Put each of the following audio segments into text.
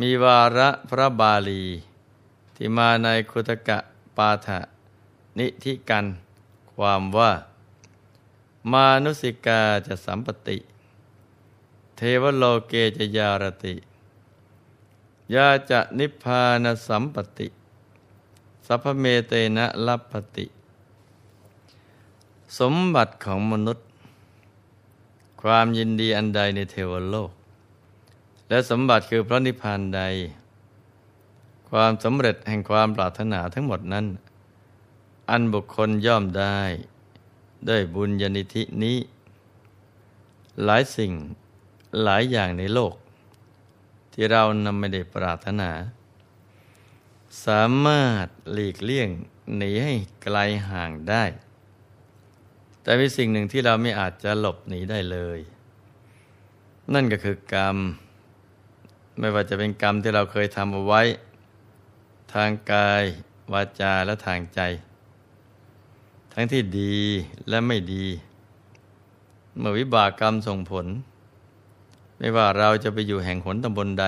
มีวาระพระบาลี ที่มาในคุตกะปาฐะนิธิกัน ความว่า มานุสิกาจะสัมปติ เทวโลเกจะยารติยาจะนิพพานสัมปติ สัพเมเตนะลัพปติ สมบัติของมนุษย์ ความยินดีอันใดในเทวโลก และสมบัติคือพระนิพพานใด ความสำเร็จแห่งความปรารถนาทั้งหมดนั้น อันบุคคลย่อมได้ด้วยบุญญาณิธินี้ หลายสิ่งหลายอย่างในโลก ที่เรานำไม่ได้ปรารถนา สามารถหลีกเลี่ยงหนีให้ไกลห่างได้ แต่มีสิ่งหนึ่งที่เราไม่อาจจะหลบหนีได้เลย นั่นก็คือกรรม ไม่ว่าจะเป็นกรรมที่เราเคยทำเอาไว้ ทางกาย วาจาและทางใจ ทั้งที่ดีและไม่ดี เมื่อวิบากกรรมส่งผล ไม่ว่าเราจะไปอยู่แห่งหนตำบลใด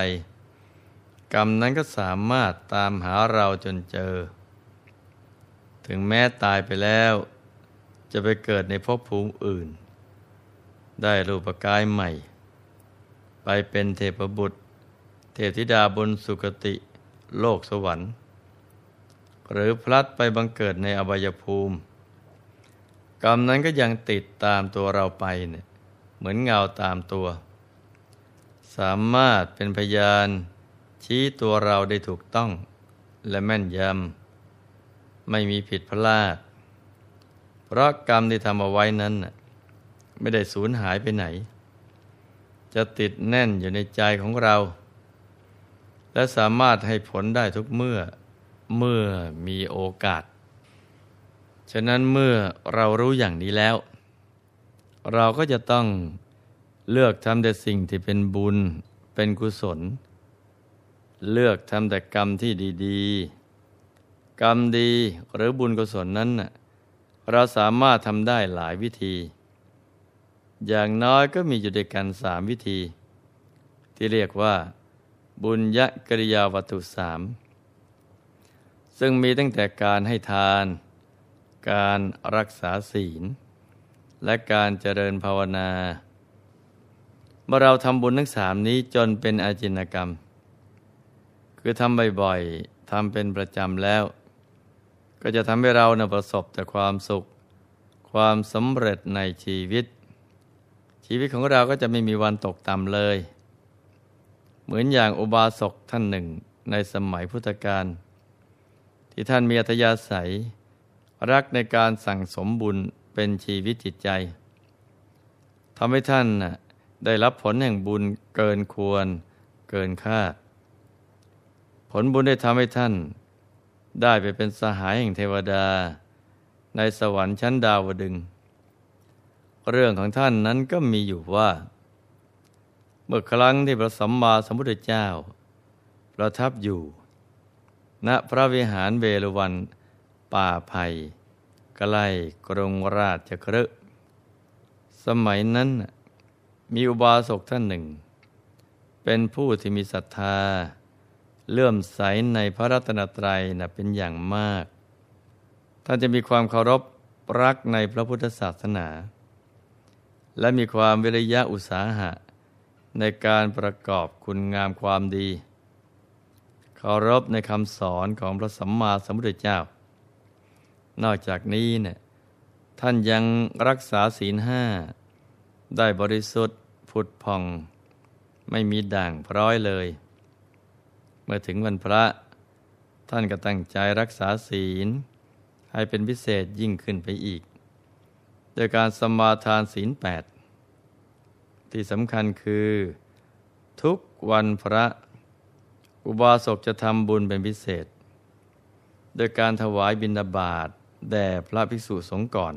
กรรมนั้นก็สามารถตามหาเราจนเจอ ถึงแม้ตายไปแล้ว จะไปเกิดในภพภูมิอื่น ได้รูปกายใหม่ ไปเป็นเทพบุตร เทพธิดาบนสุคติโลกสวรรค์ หรือพลัดไปบังเกิดในอบายภูมิ กรรมนั้นก็ยังติดตามตัวเราไปเนี่ยเหมือนเงาตามตัว สามารถเป็นพยานชี้ตัวเราได้ถูกต้อง และแม่นยำไม่มีผิดพลาด เพราะกรรมที่ทำเอาไว้นั้นไม่ได้สูญหายไปไหน จะติดแน่นอยู่ในใจของเรา และสามารถให้ผลได้ทุกเมื่อเมื่อมีโอกาส ฉะนั้นเมื่อเรารู้อย่างนี้แล้ว เราก็จะต้องเลือกทำแต่สิ่งที่เป็นบุญเป็นกุศล เลือกทำแต่กรรมที่ดีๆ กรรมดีหรือบุญกุศลนั้นน่ะเราสามารถทำได้หลายวิธี อย่างน้อยก็มีอยู่ด้วยกันสามวิธี ที่เรียกว่า บุญยกริยาวัตถุสามซึ่งมีตั้งแต่การให้ทาน การรักษาศีล และการเจริญภาวนา เมื่อเราทำบุญทั้งสามนี้จนเป็นอาจินกรรม คือทำบ่อยๆทำเป็นประจำแล้ว ก็จะทำให้เรานะประสบแต่ความสุข ความสำเร็จในชีวิต ชีวิตของเราก็จะไม่มีวันตกต่ำเลย เหมือนอย่างอุบาสกท่านหนึ่งในสมัยพุทธกาลที่ท่านมีอัธยาศัย รักในการสั่งสมบุญเป็นชีวิตจิตใจทำให้ท่านได้รับผลแห่งบุญเกินควรเกินคาด ผลบุญได้ทำให้ท่าน ได้ไปเป็นสหายแห่งเทวดา ในสวรรค์ชั้นดาวดึง เรื่องของท่านนั้นก็มีอยู่ว่า มื่อครั้งที่พระสัมมาสัมพุทธเจ้า ประทับอยู่ ณพระวิหารเวรุวันป่าไผ่ใกล้กรุงราชครึสมัยนั้นมีอุบาสกท่านหนึ่ง เป็นผู้ที่มีศรัทธา เลื่อมใสในพระรัตนตรัยนะเป็นอย่างมาก ท่านจะมีความเคารพรักในพระพุทธศาสนา และมีความวิริยะอุตสาหะ ในการประกอบคุณงามความดีเคารพในคำสอนของพระสัมมาสัมพุทธเจ้า นอกจากนี้เนี่ยท่านยังรักษาศีลห้า ได้บริสุทธิ์ผุดผ่อง ไม่มีด่างพร้อยเลย เมื่อถึงวันพระ ท่านก็ตั้งใจรักษาศีล ให้เป็นพิเศษยิ่งขึ้นไปอีก โดยการสมาทานศีลแปด ที่สำคัญคือ ทุกวันพระอุบาสกจะทำบุญเป็นพิเศษ โดยการถวายบิณฑบาตแด่พระภิกษุสงฆ์ก่อน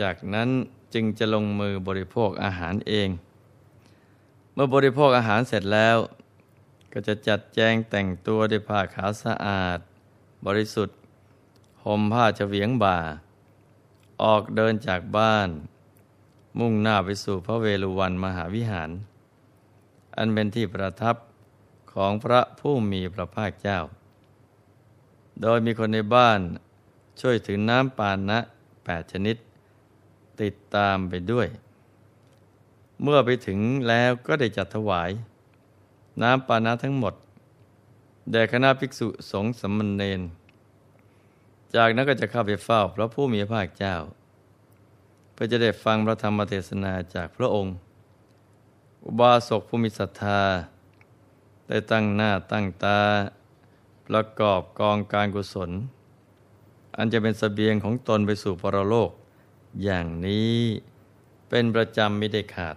จากนั้นจึงจะลงมือบริโภคอาหารเอง เมื่อบริโภคอาหารเสร็จแล้ว ก็จะจัดแจงแต่งตัวด้วยผ้าขาวสะอาด บริสุทธิ์ห่มผ้าเฉวียงบ่า ออกเดินจากบ้าน มุ่งหน้าไปสู่พระเวฬุวันมหาวิหาร อันเป็นที่ประทับของพระผู้มีพระภาคเจ้า โดยมีคนในบ้านช่วยถึงน้ำปานะแปดชนิด ติดตามไปด้วย เมื่อไปถึงแล้วก็ได้จัดถวาย น้ำปานะทั้งหมด แด่คณะภิกษุสงฆ์สมณเณรจากนั้นก็จะเข้าไปเฝ้าพระผู้มีพระภาคเจ้า เพื่อจะได้ฟังพระธรรมเทศนาจากพระองค์ อุบาสกผู้มีศรัทธา ได้ตั้งหน้าตั้งตา ประกอบกองการกุศล อันจะเป็นสเสบียงของตนไปสู่ปรโลก อย่างนี้เป็นประจำไม่ได้ขาด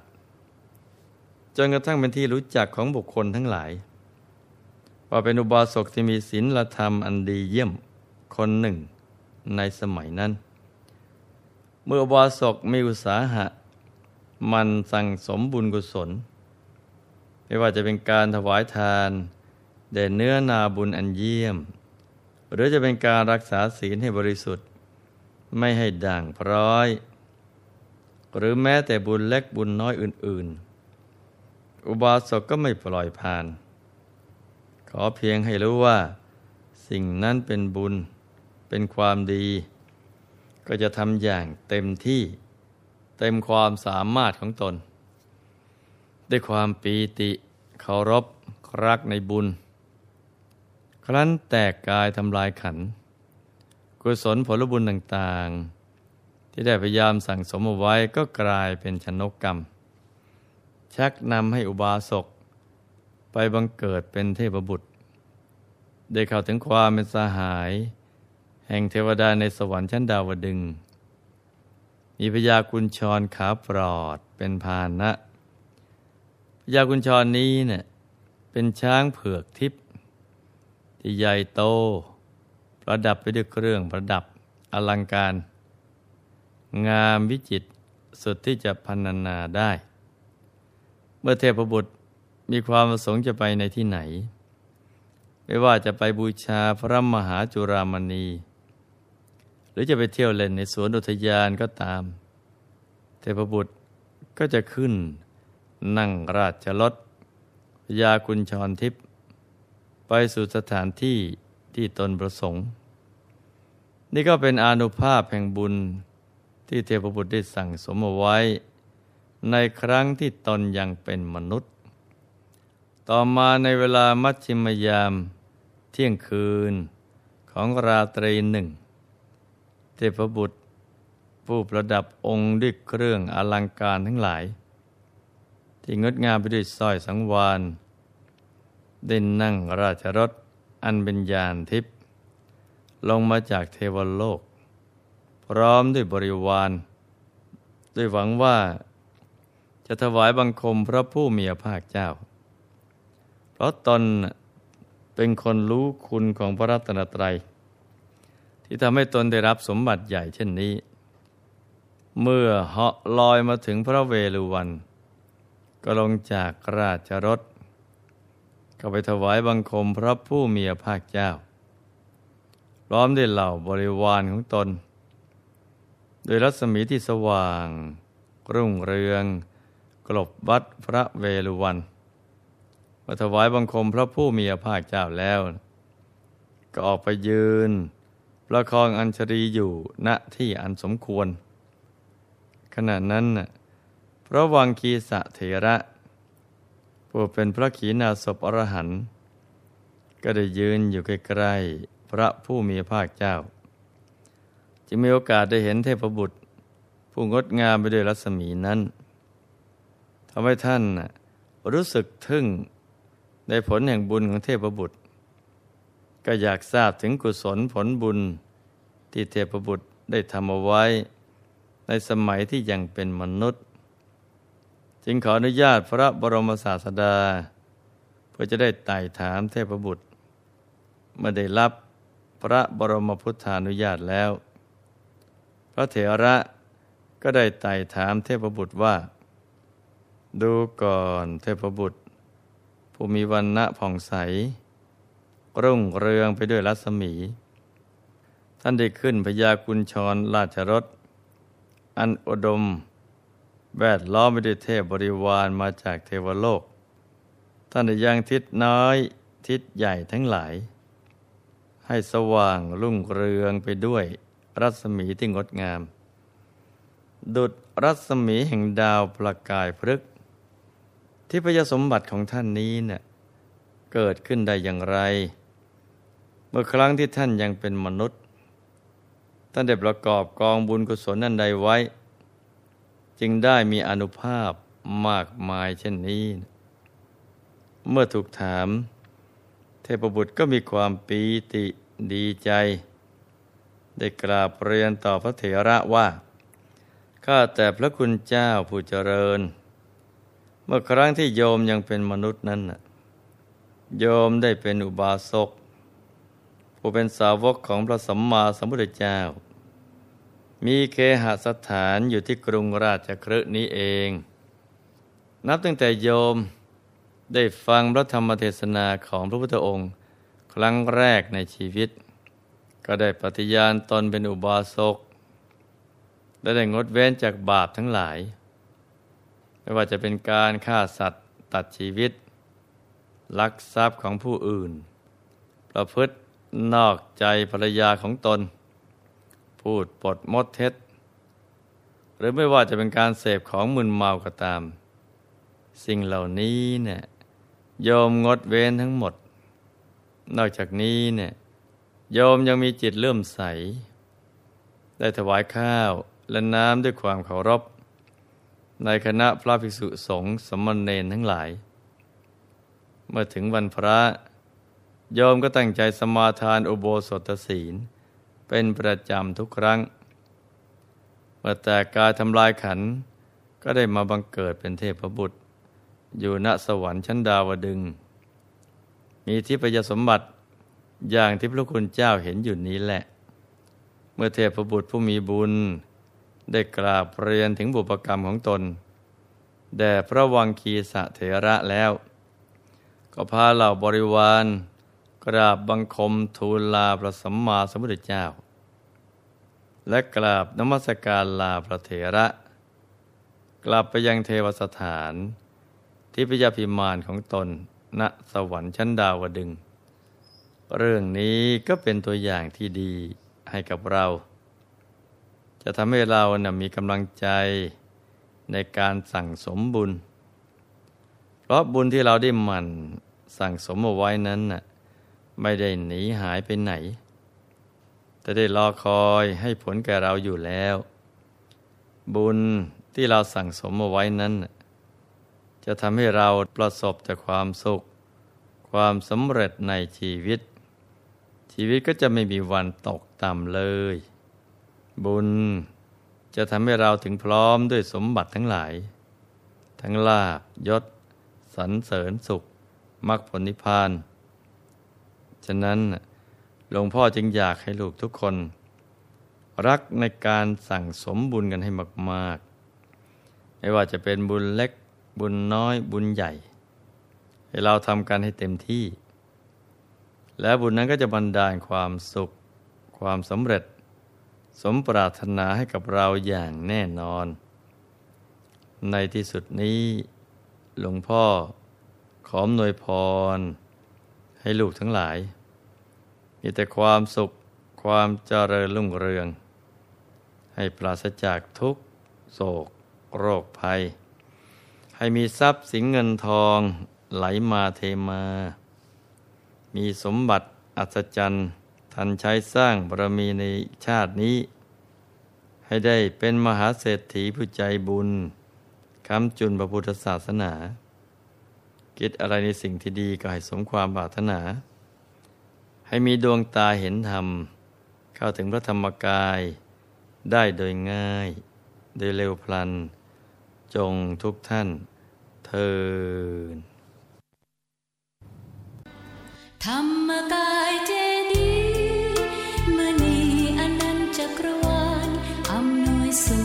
จนกระทั่งเป็นที่รู้จักของบุคคลทั้งหลาย ว่าเป็นอุบาสกที่มีศีลธรรมอันดีเยี่ยมคนหนึ่งในสมัยนั้น เมื่อบาสกมีอุตสาหะ มันสั่งสมบุญกุศล ไม่ว่าจะเป็นการถวายทานเด่เนื้อนาบุญอันเยี่ยม หรือจะเป็นการรักษาศีลให้บริสุทธิ์ ไม่ให้ด่างพร้อย หรือแม้แต่บุญเล็กบุญน้อยอื่น ๆ อุบาสกก็ไม่ปล่อยผ่าน ขอเพียงให้รู้ว่า สิ่งนั้นเป็นบุญเป็นความดี ก็จะทำอย่างเต็มที่เต็มความสามารถของตน ด้วยความปีติเคารพรักในบุญ ครั้นแตกกายทำลายขัน กุศลผลบุญต่างๆ ที่ได้พยายามสั่งสมเอาไว้ก็กลายเป็นชนกกรรม ชักนำให้อุบาสก ไปบังเกิดเป็นเทพบุตร ได้เข้าถึงความเป็นสหาย แห่งเทวดาในสวรรค์ชั้นดาวดึง มีพญากุญชรขาปลอดเป็นพานะพญากุญชรนี้เนี่ยเป็นช้างเผือกทิพย์ที่ใหญ่โต ประดับไปด้วยเครื่องประดับอลังการ งามวิจิตสุดที่จะพันนาได้ เมื่อเทพบุตรมีความประสงค์จะไปในที่ไหน ไม่ว่าจะไปบูชาพระมหาจุรามณี หรือจะไปเที่ยวเล่นในสวนอุทยานก็ตาม เทพบุตรก็จะขึ้น นั่งราชรถยากุญชรทิพย์ไปสู่สถานที่ที่ตนประสงค์ นี่ก็เป็นอนุภาพแห่งบุญที่เทพบุตรได้สั่งสมเอาไว้ ในครั้งที่ตนยังเป็นมนุษย์ ต่อมาในเวลามัชชิมยามเที่ยงคืนของราตรีหนึ่ง เทพบุตร ผู้ประดับองค์ด้วยเครื่องอลังการทั้งหลาย ที่งดงามไปด้วยสร้อยสังวานเด่นนั่งราชรถอันเป็นยานทิพย์ลงมาจากเทวโลก พร้อมด้วยบริวาร ด้วยหวังว่าจะถวายบังคมพระผู้มีพระภาคเจ้า เพราะตนเป็นคนรู้คุณของพระรัตนตรัย ที่ทำให้ตนได้รับสมบัติใหญ่เช่นนี้ เมื่อเหาะลอยมาถึงพระเวฬุวัน ก็ลงจากราชรถก็ไปถวายบังคมพระผู้มีพระภาคเจ้า พร้อมด้วยเหล่าบริวารของตน โดยรัศมีที่สว่าง รุ่งเรือง กลบวัดพระเวฬุวันมาถวายบังคมพระผู้มีพระภาคเจ้าแล้ว ก็ออกไปยืน ประคองอัญชรีอยู่ณที่อันสมควร ขณะนั้นพระวังคีสะเถระผู้เป็นพระขีณาสพอรหันต์ก็ได้ยืนอยู่ใกล้ๆพระผู้มีภาคเจ้าจึงมีโอกาสได้เห็นเทพบุตร ผู้งดงามไปด้วยรัศมีนั้นทำให้ท่านรู้สึกทึ่งในผลแห่งบุญของเทพบุตร ก็อยากทราบถึงกุศลผลบุญที่เทพบุตรได้ทำเอาไว้ ในสมัยที่ยังเป็นมนุษย์ จึงขออนุญาตพระบรมศาสดา เพื่อจะได้ไต่ถามเทพบุตรเมื่อได้รับพระบรมพุทธานุญาตแล้ว พระเถระก็ได้ไต่ถามเทพบุตรว่า ดูก่อนเทพบุตร ผู้มีวันณะผ่องใส รุ่งเรืองไปด้วยรัศมี ท่านได้ขึ้นพญากุญชรราชรถ อันอดม แวดล้อมไปด้วยเทพบริวารมาจากเทวโลก ท่านได้ยังทิศน้อยทิศใหญ่ทั้งหลาย ให้สว่างรุ่งเรืองไปด้วยรัศมีที่งดงาม ดุดรัศมีแห่งดาวประกายพฤกษ์ที่พยสมบัติของท่านนี้เนะ่ยเกิดขึ้นได้อย่างไร มื่อครั้งที่ท่านยังเป็นมนุษย์ ท่านได้ประกอบกองบุญกุศลนั่นใดไว้ จึงได้มีอนุภาพมากมายเช่นนี้ เมื่อถูกถาม เทพบุตรก็มีความปีติดีใจ ได้กราบเรียนต่อพระเถระว่าข้าแต่พระคุณเจ้าผู้เจริญ เมื่อครั้งที่โยมยังเป็นมนุษย์นั้นโยมได้เป็นอุบาสก ผู้เป็นสาวกของพระสัมมาสัมพุทธเจ้า มีเคหสถานอยู่ที่กรุงราชคฤห์นี้เอง นับตั้งแต่โยมได้ฟังพระธรรมเทศนาของพระพุทธองค์ ครั้งแรกในชีวิต ก็ได้ปฏิญาณตนเป็นอุบาสกและได้งดเว้นจากบาปทั้งหลาย ไม่ว่าจะเป็นการฆ่าสัตว์ตัดชีวิต ลักทรัพย์ของผู้อื่น ประพฤติ นอกใจภรรยาของตน พูดปดมดเท็จ หรือไม่ว่าจะเป็นการเสพของมึนเมาก็ตาม สิ่งเหล่านี้เนี่ยโยมงดเว้นทั้งหมด นอกจากนี้เนี่ยโยมยังมีจิตเลื่อมใส ได้ถวายข้าวและน้ำด้วยความเคารพ ในคณะพระภิกษุสงฆ์สมณเณรทั้งหลาย เมื่อถึงวันพระ โยมก็ตั้งใจสมาทานอุโบสถศีล เป็นประจำทุกครั้ง เมื่อแต่กายทำลายขัน ก็ได้มาบังเกิดเป็นเทพบุตร อยู่ณสวรรค์ชั้นดาวดึง มีทิพยสมบัติอย่างที่พระคุณเจ้าเห็นอยู่นี้แหละ เมื่อเทพบุตรผู้มีบุญ ได้กราบเรียนถึงบุพกรรมของตน แด่พระวังคีสะเถระแล้ว ก็พาเหล่าบริวาร กราบบังคมทูลลาพระสัมมาสัมพุทธเจ้า และกราบนมัสการลาพระเถระ กลับไปยังเทวสถาน ที่พยาพิมานของตนณสวรรค์ชั้นดาวดึง เรื่องนี้ก็เป็นตัวอย่างที่ดีให้กับเรา จะทำให้เรานะมีกำลังใจในการสั่งสมบุญ เพราะบุญที่เราได้หมั่นสั่งสมเอาไว้นั้นน่ะ ไม่ได้หนีหายไปไหน แต่ได้รอคอยให้ผลแก่เราอยู่แล้ว บุญที่เราสั่งสมเอาไว้นั้น จะทำให้เราประสบแต่ความสุข ความสำเร็จในชีวิต ชีวิตก็จะไม่มีวันตกต่ำเลย บุญจะทำให้เราถึงพร้อมด้วยสมบัติทั้งหลาย ทั้งลาบยศสรรเสริญสุขมรรคผลนิพพาน ฉะนั้นหลวงพ่อจึงอยากให้ลูกทุกคน รักในการสั่งสมบุญกันให้มากๆ ไม่ว่าจะเป็นบุญเล็กบุญน้อยบุญใหญ่ ให้เราทำกันให้เต็มที่ และบุญนั้นก็จะบันดาลความสุข ความสำเร็จ สมปรารถนาให้กับเราอย่างแน่นอน ในที่สุดนี้หลวงพ่อขอมนวยพร ให้ลูกทั้งหลาย มีแต่ความสุขความเจริญรุ่งเรือง ให้ปราศจากทุกโศก โรคภัย ให้มีทรัพย์สินเงินทองไหลมาเทมา มีสมบัติอัศจรรย์ทันใช้สร้างบารมีในชาตินี้ ให้ได้เป็นมหาเศรษฐีผู้ใจบุญคำจุนพระพุทธศาสนา คิดอะไรในสิ่งที่ดีก็ให้สมความปรารถนา ให้มีดวงตาเห็นธรรม เข้าถึงพระธรรมกาย ได้โดยง่าย โดยเร็วพลัน จงทุกท่านเทินธรรมกายเจดีมณีอนันจักรวาลอำนวยสุข